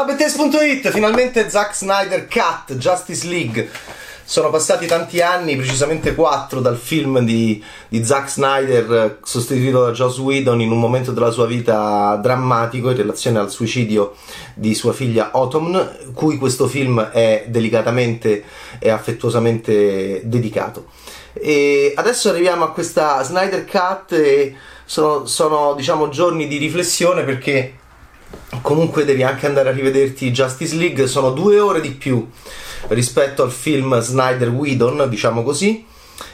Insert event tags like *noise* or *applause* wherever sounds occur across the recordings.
Ciao finalmente Zack Snyder Cut, Justice League. Sono passati tanti anni, precisamente quattro, dal film di, di Zack Snyder sostituito da Joss Whedon in un momento della sua vita drammatico in relazione al suicidio di sua figlia Autumn, cui questo film è delicatamente e affettuosamente dedicato. E adesso arriviamo a questa Snyder Cut e sono, sono diciamo giorni di riflessione perché comunque devi anche andare a rivederti Justice League, sono due ore di più rispetto al film Snyder Whedon, diciamo così,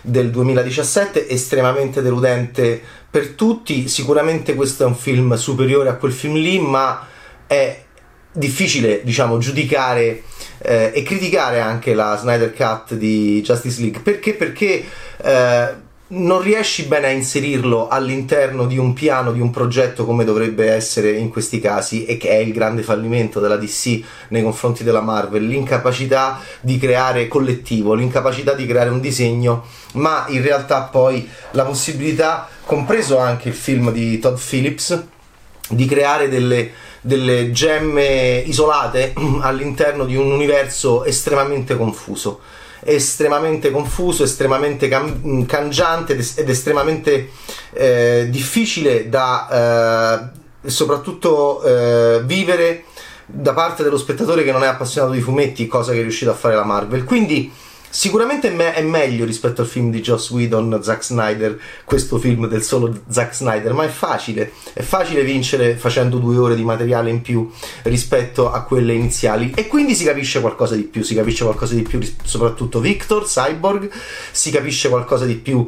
del 2017, estremamente deludente per tutti. Sicuramente questo è un film superiore a quel film lì, ma è difficile, diciamo, giudicare eh, e criticare anche la Snyder Cut di Justice League. Perché? Perché eh, non riesci bene a inserirlo all'interno di un piano, di un progetto come dovrebbe essere in questi casi e che è il grande fallimento della DC nei confronti della Marvel, l'incapacità di creare collettivo, l'incapacità di creare un disegno, ma in realtà poi la possibilità, compreso anche il film di Todd Phillips, di creare delle, delle gemme isolate *clears throat* all'interno di un universo estremamente confuso estremamente confuso, estremamente cam- cangiante ed estremamente eh, difficile da eh, soprattutto eh, vivere da parte dello spettatore che non è appassionato di fumetti, cosa che è riuscito a fare la Marvel. Quindi Sicuramente è meglio rispetto al film di Joss Whedon, Zack Snyder, questo film del solo Zack Snyder, ma è facile, è facile vincere facendo due ore di materiale in più rispetto a quelle iniziali. E quindi si capisce qualcosa di più, si capisce qualcosa di più soprattutto Victor, Cyborg, si capisce qualcosa di più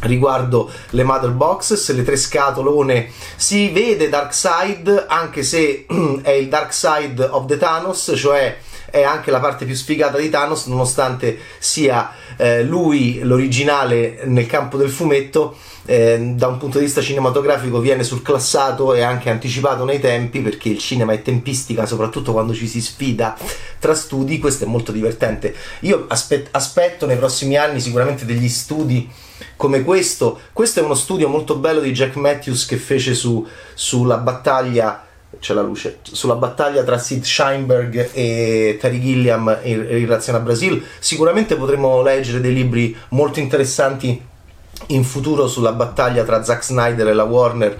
riguardo le mother boxes, le tre scatolone, si vede Darkseid anche se *clears throat* è il Dark Side of the Thanos, cioè è anche la parte più sfigata di Thanos, nonostante sia eh, lui l'originale nel campo del fumetto. Eh, da un punto di vista cinematografico viene surclassato e anche anticipato nei tempi perché il cinema è tempistica soprattutto quando ci si sfida tra studi questo è molto divertente io aspe- aspetto nei prossimi anni sicuramente degli studi come questo questo è uno studio molto bello di Jack Matthews che fece su, sulla battaglia c'è la luce. Sulla battaglia tra Sid Sheinberg e Terry Gilliam in relazione a Brasil sicuramente potremo leggere dei libri molto interessanti in futuro sulla battaglia tra Zack Snyder e la Warner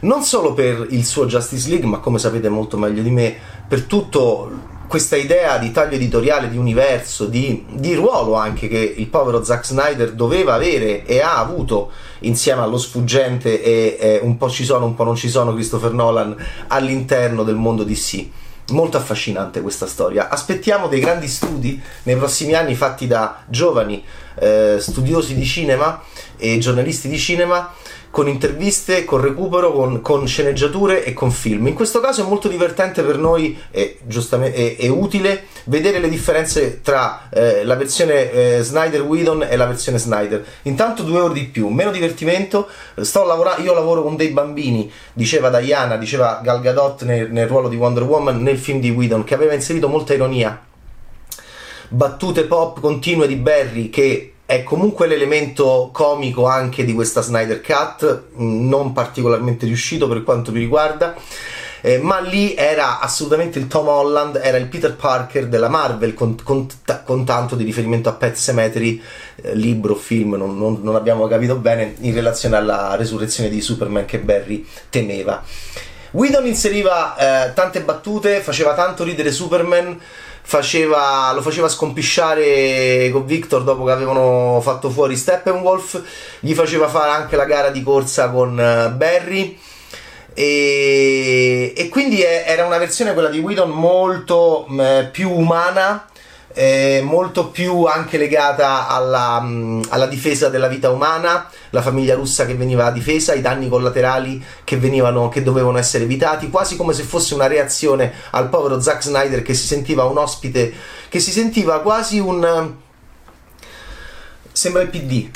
non solo per il suo Justice League ma come sapete molto meglio di me per tutto questa idea di taglio editoriale, di universo, di, di, ruolo anche che il povero Zack Snyder doveva avere e ha avuto insieme allo sfuggente e eh, un po' ci sono, un po' non ci sono Christopher Nolan all'interno del mondo DC. Molto affascinante questa storia. Aspettiamo dei grandi studi nei prossimi anni fatti da giovani eh, studiosi di cinema e giornalisti di cinema con interviste, con recupero, con, con, sceneggiature e con film. In questo caso è molto divertente per noi e, è, è utile vedere le differenze tra eh, la versione eh, Snyder Whedon e la versione Snyder. Intanto due ore di più, meno divertimento. Sto lavorando, io lavoro con dei bambini, diceva Diana, diceva Gal Gadot nel, nel ruolo di Wonder Woman nel film di Whedon, che aveva inserito molta ironia. Battute pop continue di Barry che è comunque l'elemento comico anche di questa Snyder Cut, mm, non particolarmente riuscito per quanto mi riguarda. Eh, ma lì era assolutamente il Tom Holland, era il Peter Parker della Marvel, con, con, con tanto di riferimento a Pet Cemetery, eh, libro, film, non, non, non, abbiamo capito bene, in relazione alla resurrezione di Superman che Barry temeva. Whedon inseriva eh, tante battute, faceva tanto ridere Superman faceva, lo faceva scompisciare con Victor dopo che avevano fatto fuori Steppenwolf, gli faceva fare anche la gara di corsa con uh, Barry. E, e, quindi è, era una versione quella di Whedon molto mh, mm, più umana eh, molto più anche legata alla, mm, alla, difesa della vita umana, la famiglia russa che veniva difesa, i danni collaterali che, venivano, che dovevano essere evitati, quasi come se fosse una reazione al povero Zack Snyder che si sentiva un ospite, che si sentiva quasi un... sembra il PD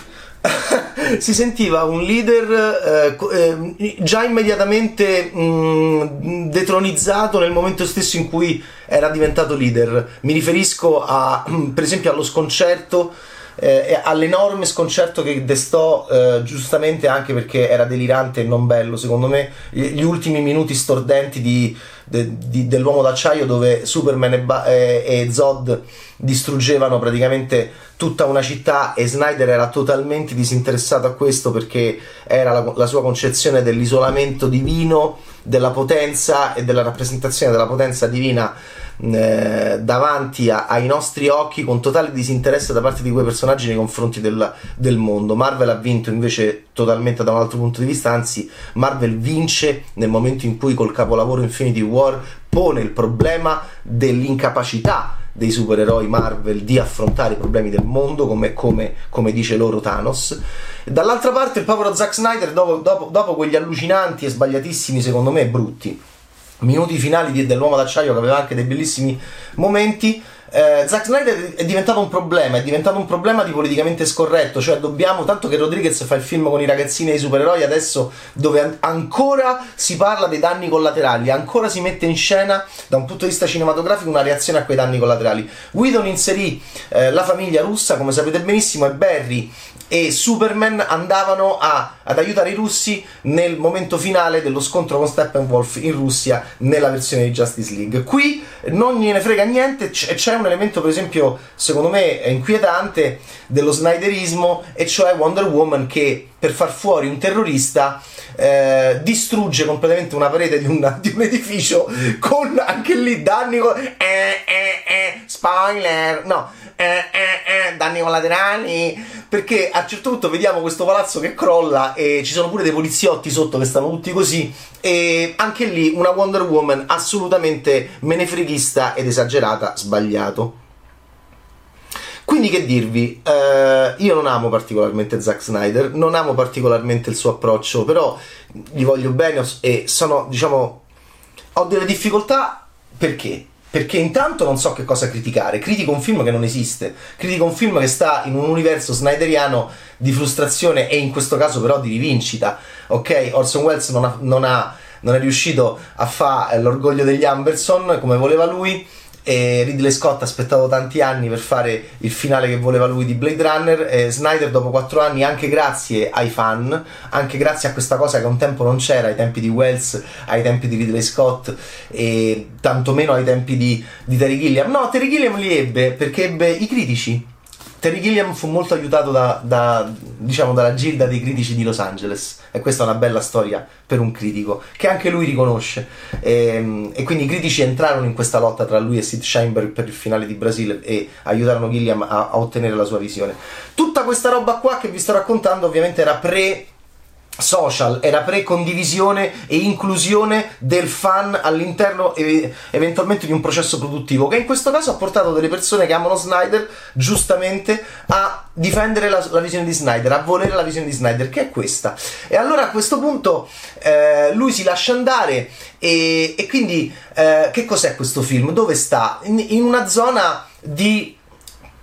si sentiva un leader eh, eh, già immediatamente mh, mm, detronizzato nel momento stesso in cui era diventato leader. Mi riferisco a, per esempio allo sconcerto eh, all'enorme sconcerto che destò eh, giustamente anche perché era delirante e non bello secondo me gli ultimi minuti stordenti di, de, di, dell'uomo d'acciaio dove Superman e, ba- e, e Zod distruggevano praticamente tutta una città e Snyder era totalmente disinteressato a questo perché era la, la sua concezione dell'isolamento divino della potenza e della rappresentazione della potenza divina eh, davanti a, ai nostri occhi con totale disinteresse da parte di quei personaggi nei confronti del, del, mondo. Marvel ha vinto invece totalmente da un altro punto di vista, anzi Marvel vince nel momento in cui col capolavoro Infinity War pone il problema dell'incapacità dei supereroi Marvel di affrontare i problemi del mondo come, come, come dice loro Thanos dall'altra parte il povero Zack Snyder dopo, dopo, dopo quegli allucinanti e sbagliatissimi secondo me brutti minuti finali dell'uomo d'acciaio che aveva anche dei bellissimi momenti eh, Zack Snyder è diventato un problema, è diventato un problema di politicamente scorretto, cioè dobbiamo, tanto che Rodriguez fa il film con i ragazzini e i supereroi, adesso dove an- ancora si parla dei danni collaterali, ancora si mette in scena da un punto di vista cinematografico una reazione a quei danni collaterali. Whedon inserì eh, la famiglia russa, come sapete benissimo, e Barry e Superman andavano a, ad aiutare i russi nel momento finale dello scontro con Steppenwolf in Russia nella versione di Justice League. Qui non gliene frega niente, c'è un elemento per esempio secondo me inquietante dello Snyderismo e cioè Wonder Woman che per far fuori un terrorista eh, distrugge completamente una parete di, una, di, un edificio con anche lì danni co- eh, eh, eh, spoiler no eh, eh, danni collaterali perché a un certo punto vediamo questo palazzo che crolla e ci sono pure dei poliziotti sotto che stanno tutti così e anche lì una Wonder Woman assolutamente menefreghista ed esagerata sbagliato quindi che dirvi, eh, io non amo particolarmente Zack Snyder, non amo particolarmente il suo approccio, però gli voglio bene e sono, diciamo, ho delle difficoltà perché? Perché intanto non so che cosa criticare, critico un film che non esiste, critico un film che sta in un universo snyderiano di frustrazione e in questo caso però di rivincita, ok? Orson Welles non, ha, non, ha, non è riuscito a fare l'orgoglio degli Amberson come voleva lui, e Ridley Scott ha aspettato tanti anni per fare il finale che voleva lui di Blade Runner. E Snyder dopo quattro anni anche grazie ai fan anche grazie a questa cosa che un tempo non c'era ai tempi di Wells ai tempi di Ridley Scott e tantomeno ai tempi di, di Terry Gilliam. No Terry Gilliam li ebbe perché ebbe i critici Terry Gilliam fu molto aiutato da, da, diciamo, dalla gilda dei critici di Los Angeles e questa è una bella storia per un critico che anche lui riconosce. E, ehm, e quindi i critici entrarono in questa lotta tra lui e Sid Sheinberg per il finale di Brasile e aiutarono Gilliam a, a ottenere la sua visione. Tutta questa roba qua che vi sto raccontando ovviamente era pre social, era pre-condivisione e inclusione del fan all'interno e- eventualmente di un processo produttivo che in questo caso ha portato delle persone che amano Snyder giustamente a difendere la, la visione di Snyder, a volere la visione di Snyder che è questa e allora a questo punto eh, lui si lascia andare e, e quindi eh, che cos'è questo film? Dove sta? in, in una zona di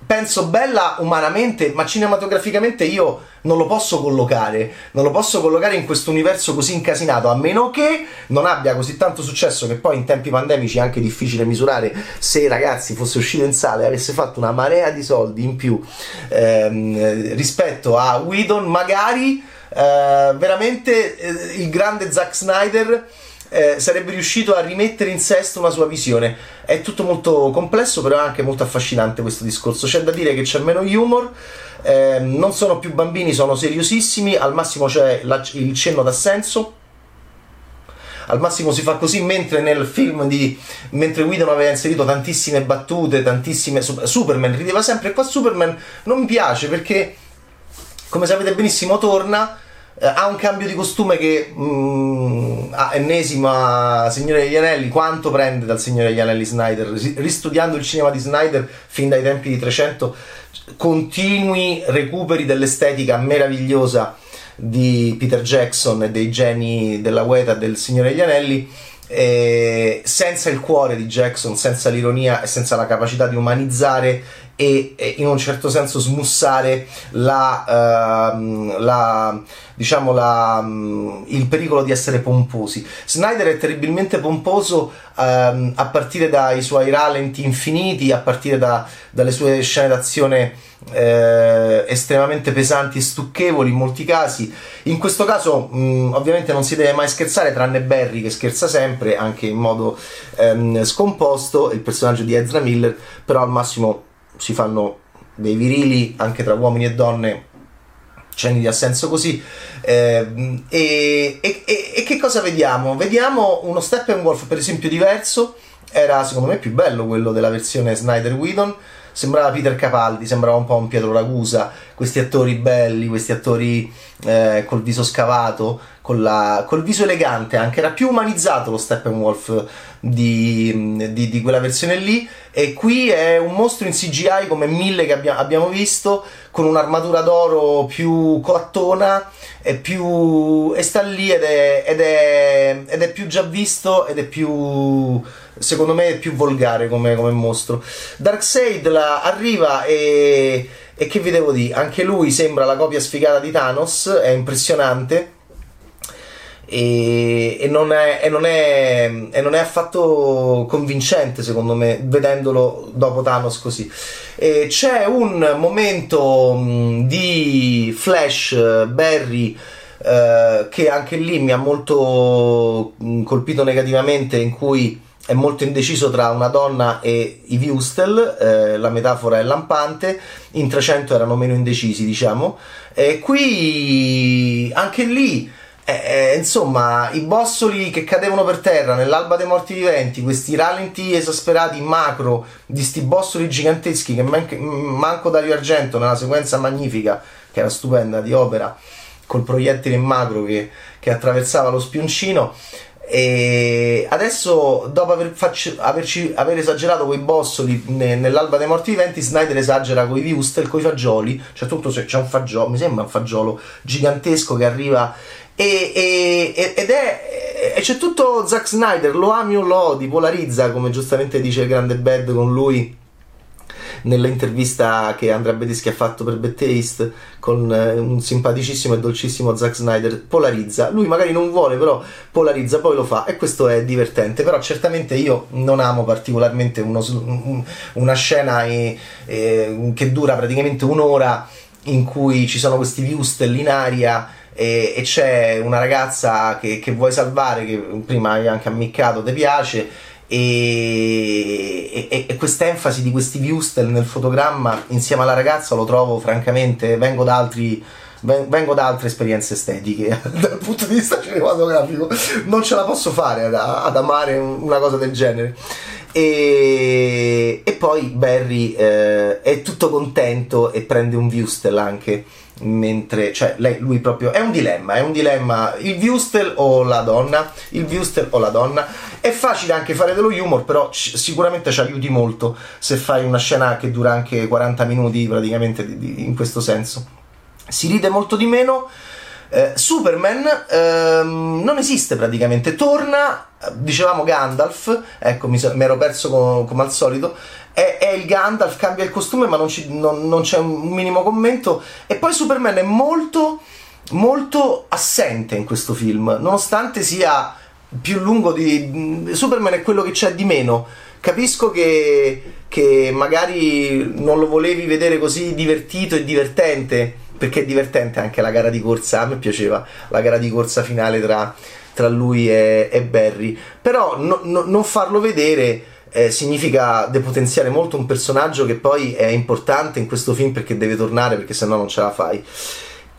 penso bella umanamente, ma cinematograficamente io non lo posso collocare, non lo posso collocare in questo universo così incasinato, a meno che non abbia così tanto successo che poi in tempi pandemici è anche difficile misurare se ragazzi fosse uscito in sala e avesse fatto una marea di soldi in più ehm, rispetto a Whedon, magari eh, veramente eh, il grande Zack Snyder eh, sarebbe riuscito a rimettere in sesto una sua visione. È tutto molto complesso, però è anche molto affascinante questo discorso. C'è da dire che c'è meno humor, eh, non sono più bambini, sono seriosissimi, al massimo c'è la, il cenno d'assenso. Al massimo si fa così, mentre nel film di. mentre Whedon aveva inserito tantissime battute, tantissime. Superman rideva sempre. Qua Superman non mi piace perché, come sapete benissimo, torna ha un cambio di costume che mm, ah, ennesima Signore degli Anelli. Quanto prende dal Signore degli Anelli Snyder? Ristudiando il cinema di Snyder fin dai tempi di 300 continui recuperi dell'estetica meravigliosa di Peter Jackson e dei geni della Weta del Signore degli Anelli eh, senza il cuore di Jackson, senza l'ironia e senza la capacità di umanizzare e, in un certo senso smussare la, uh, la diciamo la, um, il pericolo di essere pomposi. Snyder è terribilmente pomposo um, a partire dai suoi ralenti infiniti, a partire da, dalle sue scene d'azione eh, estremamente pesanti e stucchevoli in molti casi. In questo caso, mh, ovviamente, non si deve mai scherzare, tranne Barry che scherza sempre, anche in modo ehm, scomposto. Il personaggio di Ezra Miller, però al massimo si fanno dei virili anche tra uomini e donne cenni di assenso così. Eh, e, e, e, che cosa vediamo? vediamo uno Steppenwolf per esempio diverso. Era secondo me più bello quello della versione Snyder Whedon sembrava Peter Capaldi, sembrava un po' un Pietro Ragusa, questi attori belli, questi attori eh, col viso scavato, la, col viso elegante anche, era più umanizzato lo Steppenwolf di, di, di, quella versione lì. E qui è un mostro in CGI come mille che abbia, abbiamo visto, con un'armatura d'oro più coattona e, più, e sta lì ed è, ed, è, ed è più già visto ed è più secondo me è più volgare come, come mostro. Darkseid la arriva e, e che vi devo dire? Anche lui sembra la copia sfigata di Thanos, è impressionante. E, e, non è, e, non è, e, non è, affatto convincente secondo me vedendolo dopo Thanos così. E c'è un momento mh, di Flash Barry eh, che anche lì mi ha molto mh, colpito negativamente in cui è molto indeciso tra una donna e i Wustel, eh, la metafora è lampante, in 300 erano meno indecisi diciamo, e qui anche lì eh, eh, insomma, i bossoli che cadevano per terra nell'alba dei morti viventi, questi ralenti esasperati macro di sti bossoli giganteschi che man- manco Dario Argento nella sequenza magnifica, che era stupenda, di opera, col proiettile in macro che, che attraversava lo spioncino, e adesso, dopo aver, faccio, averci, aver esagerato quei bossoli ne, nell'alba dei morti viventi, Snyder esagera con i Wustel, con i fagioli. Cioè, tutto c'è un fagiolo, mi sembra un fagiolo gigantesco che arriva. E, e, ed è. C'è tutto Zack Snyder, lo ami o lo odi, polarizza, come giustamente dice il grande Bad con lui nell'intervista che Andrea Bedeschi ha fatto per Taste con eh, un simpaticissimo e dolcissimo Zack Snyder polarizza lui magari non vuole però polarizza poi lo fa e questo è divertente però certamente io non amo particolarmente uno, una scena e, e, che dura praticamente un'ora in cui ci sono questi viewstel in aria e, e c'è una ragazza che, che vuoi salvare che prima hai anche ammiccato ti piace e, e, e questa enfasi di questi viewstel nel fotogramma insieme alla ragazza lo trovo francamente vengo da altri vengo da altre esperienze estetiche. *laughs* Dal punto di vista cinematografico non ce la posso fare ad, ad amare una cosa del genere. E, e poi Barry eh, è tutto contento e prende un viewstel anche mentre cioè lei, lui proprio è un dilemma è un dilemma il viewstel o la donna? Il viewstel o la donna? È facile anche fare dello humor però c- sicuramente ci aiuti molto se fai una scena che dura anche 40 minuti praticamente di, di, in questo senso. Si ride molto di meno. Eh, Superman ehm, non esiste praticamente, torna, dicevamo Gandalf, ecco mi, mi ero perso come, come al solito, è, è, il Gandalf, cambia il costume ma non, ci, non, non, c'è un minimo commento. E poi Superman è molto, molto assente in questo film, nonostante sia più lungo di... Superman è quello che c'è di meno, capisco che, che magari non lo volevi vedere così divertito e divertente perché è divertente anche la gara di corsa, a me piaceva la gara di corsa finale tra, tra lui e, e, Barry, però no, no, non farlo vedere eh, significa depotenziare molto un personaggio che poi è importante in questo film perché deve tornare perché sennò non ce la fai.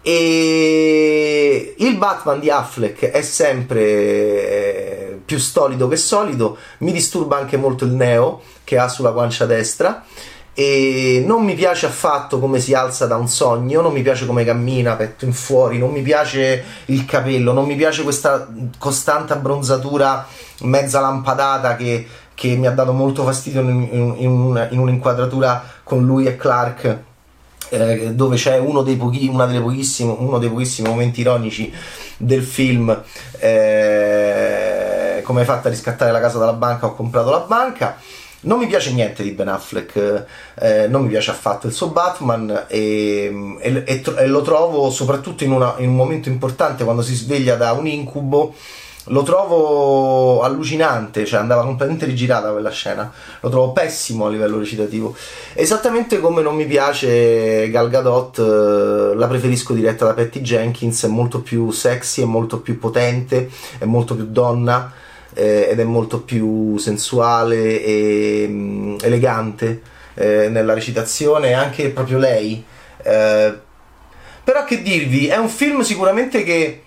E il Batman di Affleck è sempre eh, più solido che solido, mi disturba anche molto il neo che ha sulla guancia destra e non mi piace affatto come si alza da un sogno, non mi piace come cammina petto in fuori, non mi piace il capello, non mi piace questa costante abbronzatura mezza lampadata che, che mi ha dato molto fastidio in, in, in, in un'inquadratura con lui e Clark eh, dove c'è uno dei, pochi, uno dei pochissimi momenti ironici del film eh, come hai fatto a riscattare la casa dalla banca ho comprato la banca non mi piace niente di Ben Affleck, eh, non mi piace affatto il suo Batman e, e, e, e lo trovo soprattutto una, in, un momento importante quando si sveglia da un incubo. Lo trovo allucinante, cioè andava completamente rigirata quella scena. Lo trovo pessimo a livello recitativo. Esattamente come non mi piace Gal Gadot, eh, la preferisco diretta da Patty Jenkins, è molto più sexy, è molto più potente, è molto più donna eh, ed è molto più sensuale e mh, mm, elegante eh, nella recitazione, anche proprio lei. Eh, però che dirvi, è un film sicuramente che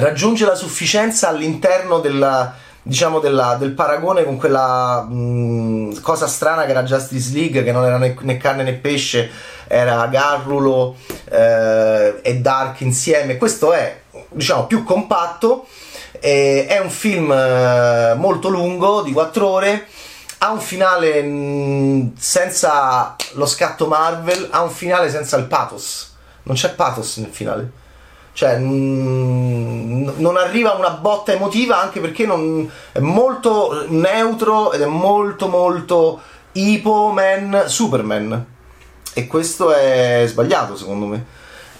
raggiunge la sufficienza all'interno della, diciamo della, del paragone con quella mh, cosa strana che era Justice League, che non era né, né carne né pesce, era Garrulo eh, e Dark insieme. Questo è diciamo più compatto eh, è un film eh, molto lungo, di 4 ore. Ha un finale senza lo scatto Marvel, ha un finale senza il pathos. Non c'è pathos nel finale. Cioè, non arriva una botta emotiva anche perché non, è molto neutro ed è molto molto Ipo Man Superman. E questo è sbagliato secondo me.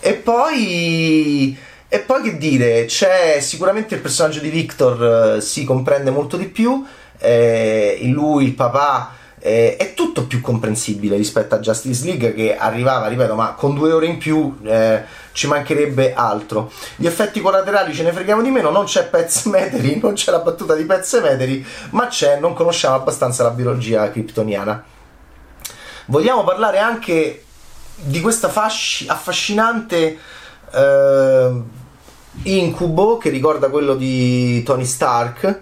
E poi e poi che dire, c'è sicuramente il personaggio di Victor eh, si comprende molto di più, eh, lui, il papà, eh, è tutto più comprensibile rispetto a Justice League che arrivava, ripeto, ma con due ore in più eh, ci mancherebbe altro. Gli effetti collaterali ce ne freghiamo di meno, non c'è Pets *laughs* Meteri, non c'è la battuta di Pets Meteri, ma c'è, non conosciamo abbastanza la biologia kryptoniana. Vogliamo parlare anche di questa fasci- affascinante eh, incubo che ricorda quello di Tony Stark.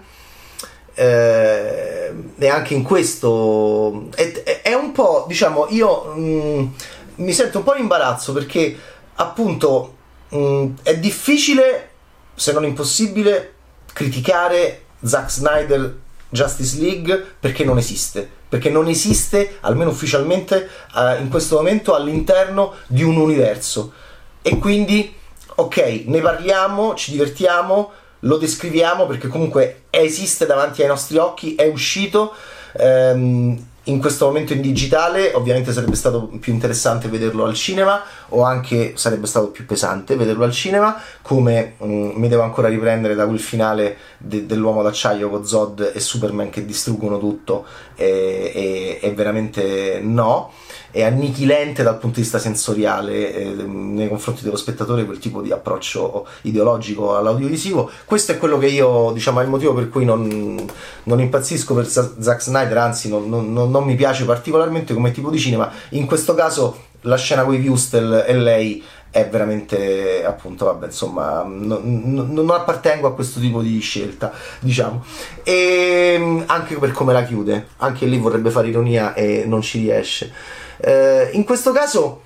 Eh, e anche in questo è, è, un po' diciamo io mh, mm, mi sento un po' in imbarazzo perché appunto mh, mm, è difficile se non impossibile criticare Zack Snyder Justice League perché non esiste. Perché non esiste almeno ufficialmente uh, in questo momento all'interno di un universo. E quindi ok, ne parliamo, ci divertiamo, lo descriviamo perché comunque esiste davanti ai nostri occhi, è uscito. Ehm, in questo momento in digitale ovviamente sarebbe stato più interessante vederlo al cinema o anche sarebbe stato più pesante vederlo al cinema come mh, mm, mi devo ancora riprendere da quel finale de- dell'uomo d'acciaio con Zod e Superman che distruggono tutto e, e, e veramente no è annichilente dal punto di vista sensoriale eh, nei confronti dello spettatore quel tipo di approccio ideologico all'audiovisivo. Questo è quello che io, diciamo, è il motivo per cui non, non impazzisco per Zack Snyder, anzi non, non, non, mi piace particolarmente come tipo di cinema. In questo caso la scena con i Wustel e lei è veramente appunto vabbè insomma non, non, non, appartengo a questo tipo di scelta diciamo e anche per come la chiude anche lì vorrebbe fare ironia e non ci riesce eh, in questo caso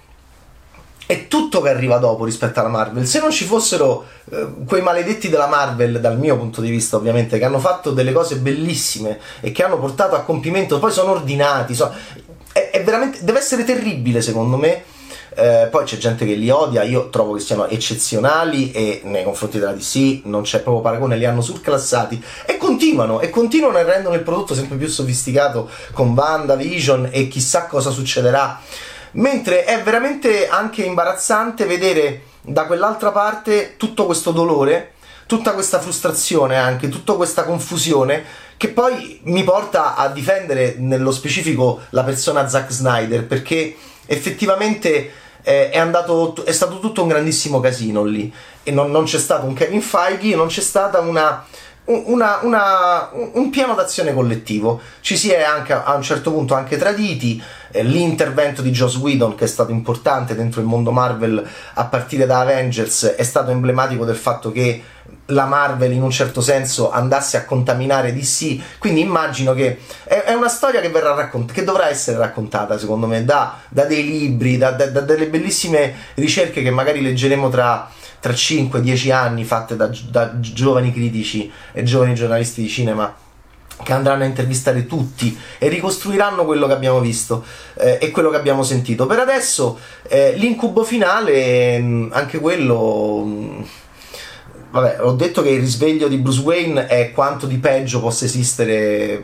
è tutto che arriva dopo rispetto alla Marvel. Se non ci fossero eh, quei maledetti della Marvel, dal mio punto di vista, ovviamente, che hanno fatto delle cose bellissime e che hanno portato a compimento, poi sono ordinati. So, è, è deve essere terribile, secondo me. Eh, poi c'è gente che li odia, io trovo che siano eccezionali e nei confronti della DC non c'è proprio paragone, li hanno surclassati e continuano e continuano e rendono il prodotto sempre più sofisticato con WandaVision e chissà cosa succederà. Mentre è veramente anche imbarazzante vedere da quell'altra parte tutto questo dolore, tutta questa frustrazione anche, tutta questa confusione che poi mi porta a difendere nello specifico la persona Zack Snyder perché effettivamente eh, è, andato, è stato tutto un grandissimo casino lì. E non, non c'è stato un Kevin Feige, non c'è stata una una, una, un piano d'azione collettivo. Ci si è anche a un certo punto anche traditi. Eh, l'intervento di Joss Whedon, che è stato importante dentro il mondo Marvel a partire da Avengers, è stato emblematico del fatto che la Marvel in un certo senso andasse a contaminare DC. Quindi immagino che è, una storia che, verrà raccont- che dovrà essere raccontata, secondo me, da, da dei libri, da, da, da delle bellissime ricerche che magari leggeremo tra tra 5-10 anni fatte da, da giovani critici e giovani giornalisti di cinema che andranno a intervistare tutti e ricostruiranno quello che abbiamo visto eh, e quello che abbiamo sentito. Per adesso eh, l'incubo finale, mm, anche quello... Mm, vabbè, ho detto che il risveglio di Bruce Wayne è quanto di peggio possa esistere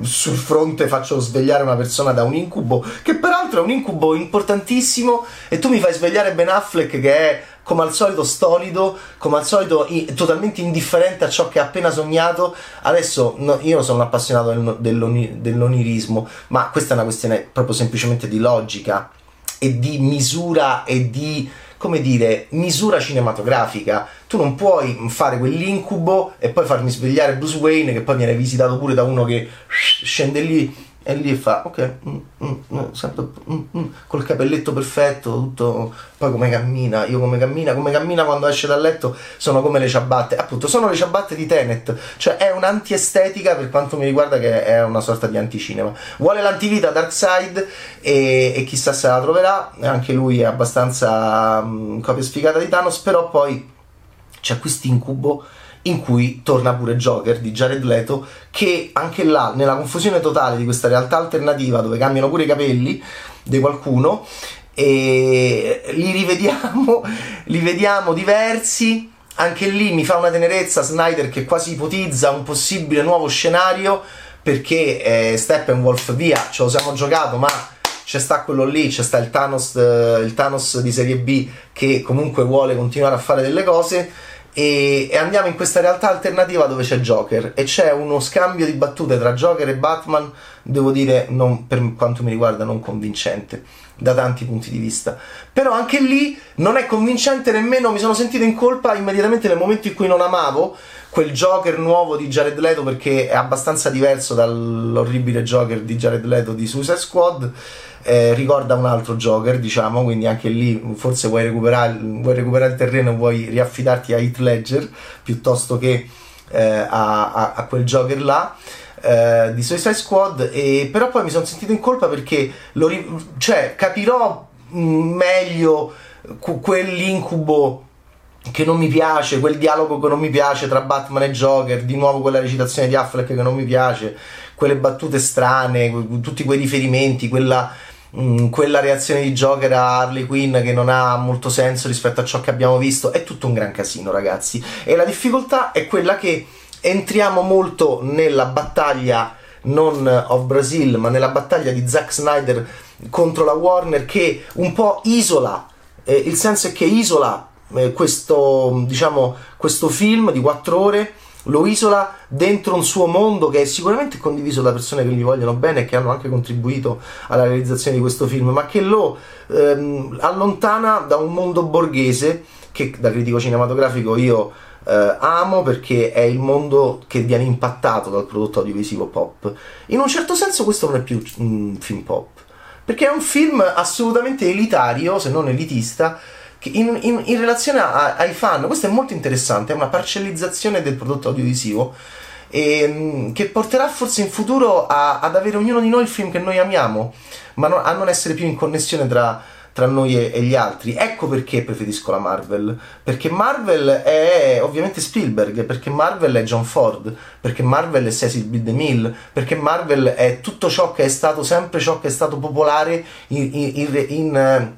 sul fronte faccio svegliare una persona da un incubo, che peraltro è un incubo importantissimo e tu mi fai svegliare Ben Affleck che è come al solito stolido, come al solito totalmente indifferente a ciò che ha appena sognato. Adesso no, io sono un appassionato del, dell'oni- dell'onirismo, ma questa è una questione proprio semplicemente di logica e di misura e di come dire, misura cinematografica. Tu non puoi fare quell'incubo e poi farmi svegliare Bruce Wayne che poi viene visitato pure da uno che scende lì e lì fa ok mm, mm, mm, sempre, mm, mm, col capelletto perfetto tutto poi come cammina io come cammina come cammina quando esce dal letto sono come le ciabatte appunto sono le ciabatte di Tenet. Cioè è un'antiestetica per quanto mi riguarda che è una sorta di anticinema. Vuole l'antivita Darkseid e, e chissà se la troverà anche lui è abbastanza mm, copia sfigata di Thanos però poi c'è questo incubo in cui torna pure Joker di Jared Leto che anche là nella confusione totale di questa realtà alternativa dove cambiano pure i capelli di qualcuno e li rivediamo *laughs* li vediamo diversi. Anche lì mi fa una tenerezza Snyder che quasi ipotizza un possibile nuovo scenario perché eh, Steppenwolf via ce lo siamo giocato ma c'è sta quello lì, c'è sta il Thanos, eh, il Thanos di serie B che comunque vuole continuare a fare delle cose e, e, andiamo in questa realtà alternativa dove c'è Joker e c'è uno scambio di battute tra Joker e Batman, devo dire, non, per quanto mi riguarda, non convincente da tanti punti di vista. Però anche lì non è convincente nemmeno, mi sono sentito in colpa immediatamente nel momento in cui non amavo quel Joker nuovo di Jared Leto perché è abbastanza diverso dall'orribile Joker di Jared Leto di Suicide Squad eh, ricorda un altro Joker, diciamo, quindi anche lì forse vuoi recuperare, vuoi recuperare il terreno, vuoi riaffidarti a Heath Ledger piuttosto che eh, a, a, a, quel Joker là. Eh, di Suicide Squad e però poi mi sono sentito in colpa perché lo, cioè, capirò meglio quell'incubo che non mi piace, quel dialogo che non mi piace tra Batman e Joker, di nuovo quella recitazione di Affleck che non mi piace, quelle battute strane, tutti quei riferimenti, quella Mm, quella reazione di Joker a Harley Quinn che non ha molto senso rispetto a ciò che abbiamo visto, è tutto un gran casino, ragazzi. E la difficoltà è quella che entriamo molto nella battaglia non of Brazil, ma nella battaglia di Zack Snyder contro la Warner che un po' isola, eh, il senso è che isola eh, questo, diciamo, questo film di quattro ore lo isola dentro un suo mondo che è sicuramente condiviso da persone che gli vogliono bene e che hanno anche contribuito alla realizzazione di questo film, ma che lo ehm, allontana da un mondo borghese che da critico cinematografico io eh, amo perché è il mondo che viene impattato dal prodotto audiovisivo pop. In un certo senso questo non è più un film pop, perché è un film assolutamente elitario, se non elitista, in, in, in relazione a, ai fan, questo è molto interessante, è una parcellizzazione del prodotto audiovisivo e, ehm, che porterà forse in futuro a, ad avere ognuno di noi il film che noi amiamo, ma no, a non essere più in connessione tra, tra noi e, e, gli altri. Ecco perché preferisco la Marvel. Perché Marvel è ovviamente Spielberg, perché Marvel è John Ford, perché Marvel è Cecil B. DeMille, perché Marvel è tutto ciò che è stato sempre ciò che è stato popolare in, in, in,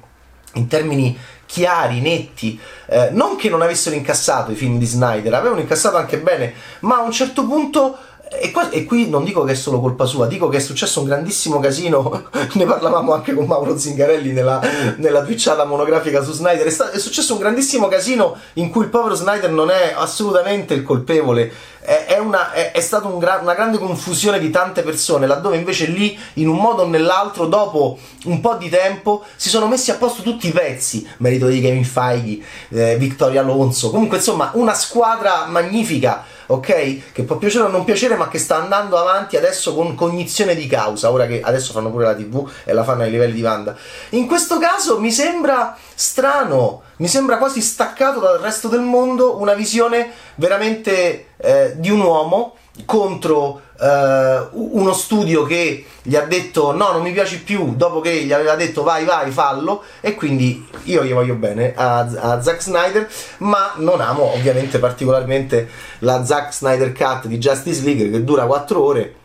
in termini chiari, netti, eh, non che non avessero incassato i film di Snyder, avevano incassato anche bene, ma a un certo punto e, qua, e, qui non dico che è solo colpa sua, dico che è successo un grandissimo casino. *laughs* ne parlavamo anche con Mauro Zingarelli nella, nella twitchata monografica su Snyder. È, sta, è, successo un grandissimo casino in cui il povero Snyder non è assolutamente il colpevole. È, è, una, è stata un gra, una grande confusione di tante persone, laddove invece lì, in un modo o nell'altro, dopo un po' di tempo, si sono messi a posto tutti i pezzi. Merito di Kevin Feige, eh, Vittorio Alonso. Comunque, insomma, una squadra magnifica ok? Che può piacere o non piacere, ma che sta andando avanti adesso con cognizione di causa, ora che adesso fanno pure la TV e la fanno ai livelli di Wanda. In questo caso mi sembra strano, mi sembra quasi staccato dal resto del mondo una visione veramente eh, di un uomo contro uh, uno studio che gli ha detto no, non mi piaci più, dopo che gli aveva detto vai, vai, fallo, e quindi io gli voglio bene a, a Zack Snyder, ma non amo ovviamente particolarmente la Zack Snyder Cut di Justice League che dura 4 ore,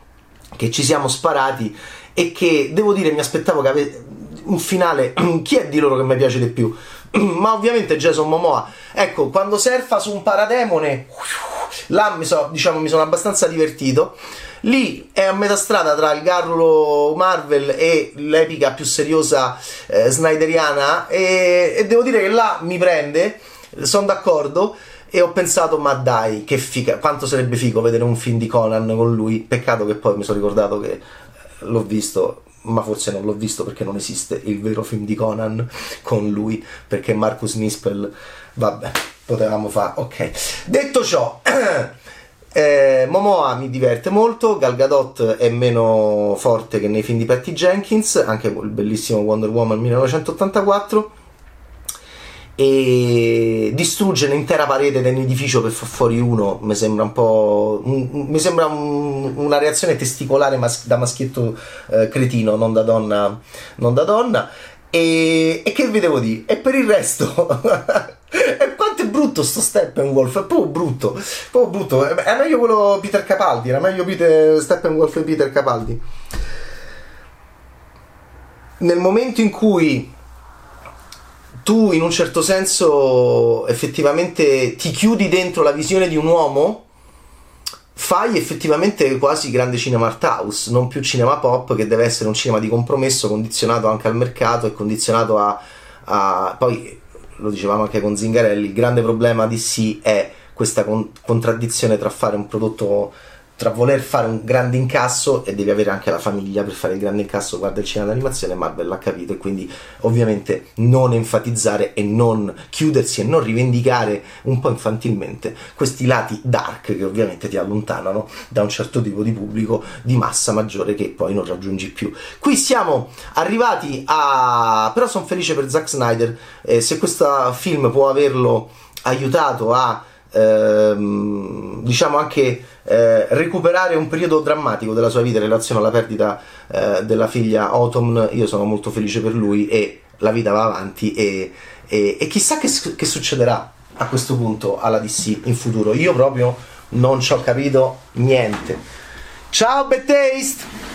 che ci siamo sparati e che devo dire mi aspettavo che avesse un finale, *clears throat* chi è di loro che mi piace di più? *clears throat* ma ovviamente Jason Momoa, ecco, quando surfa su un parademone là mi, so, diciamo, mi sono abbastanza divertito. Lì è a metà strada tra il garrulo Marvel e l'epica più seriosa eh, snyderiana e, e devo dire che là mi prende, sono d'accordo e ho pensato ma dai che figa quanto sarebbe figo vedere un film di Conan con lui peccato che poi mi sono ricordato che l'ho visto ma forse non l'ho visto perché non esiste il vero film di Conan con lui perché Marcus Nispel vabbè potevamo fare. Ok. Detto ciò *clears throat* eh, Momoa mi diverte molto Gal Gadot è meno forte che nei film di Patty Jenkins anche il bellissimo Wonder Woman 1984 e distrugge l'intera parete dell'edificio per far fuori uno mi sembra un po' mi sembra un, una reazione testicolare mas- da maschietto eh, cretino non da donna non da donna. E, e che vi devo dire? E per il resto *laughs* e brutto sto Steppenwolf è proprio brutto proprio brutto. È meglio quello Peter Capaldi era meglio Peter, Steppenwolf e Peter Capaldi. Nel momento in cui tu in un certo senso effettivamente ti chiudi dentro la visione di un uomo, fai effettivamente quasi grande cinema art house, non più cinema pop che deve essere un cinema di compromesso condizionato anche al mercato e condizionato a... a... poi lo dicevamo anche con Zingarelli, il grande problema di sì è questa con- contraddizione tra fare un prodotto tra voler fare un grande incasso e devi avere anche la famiglia per fare il grande incasso, guarda il cinema d'animazione, Marvel l'ha capito e quindi ovviamente non enfatizzare e non chiudersi e non rivendicare un po' infantilmente questi lati dark che ovviamente ti allontanano da un certo tipo di pubblico di massa maggiore che poi non raggiungi più. Qui siamo arrivati a... però sono felice per Zack Snyder, eh, se questo film può averlo aiutato a ehm, diciamo anche eh, recuperare un periodo drammatico della sua vita in relazione alla perdita eh, della figlia Autumn, io sono molto felice per lui e la vita va avanti e, e, e chissà che, che, succederà a questo punto alla DC in futuro. Io proprio non ci ho capito niente. Ciao Bad!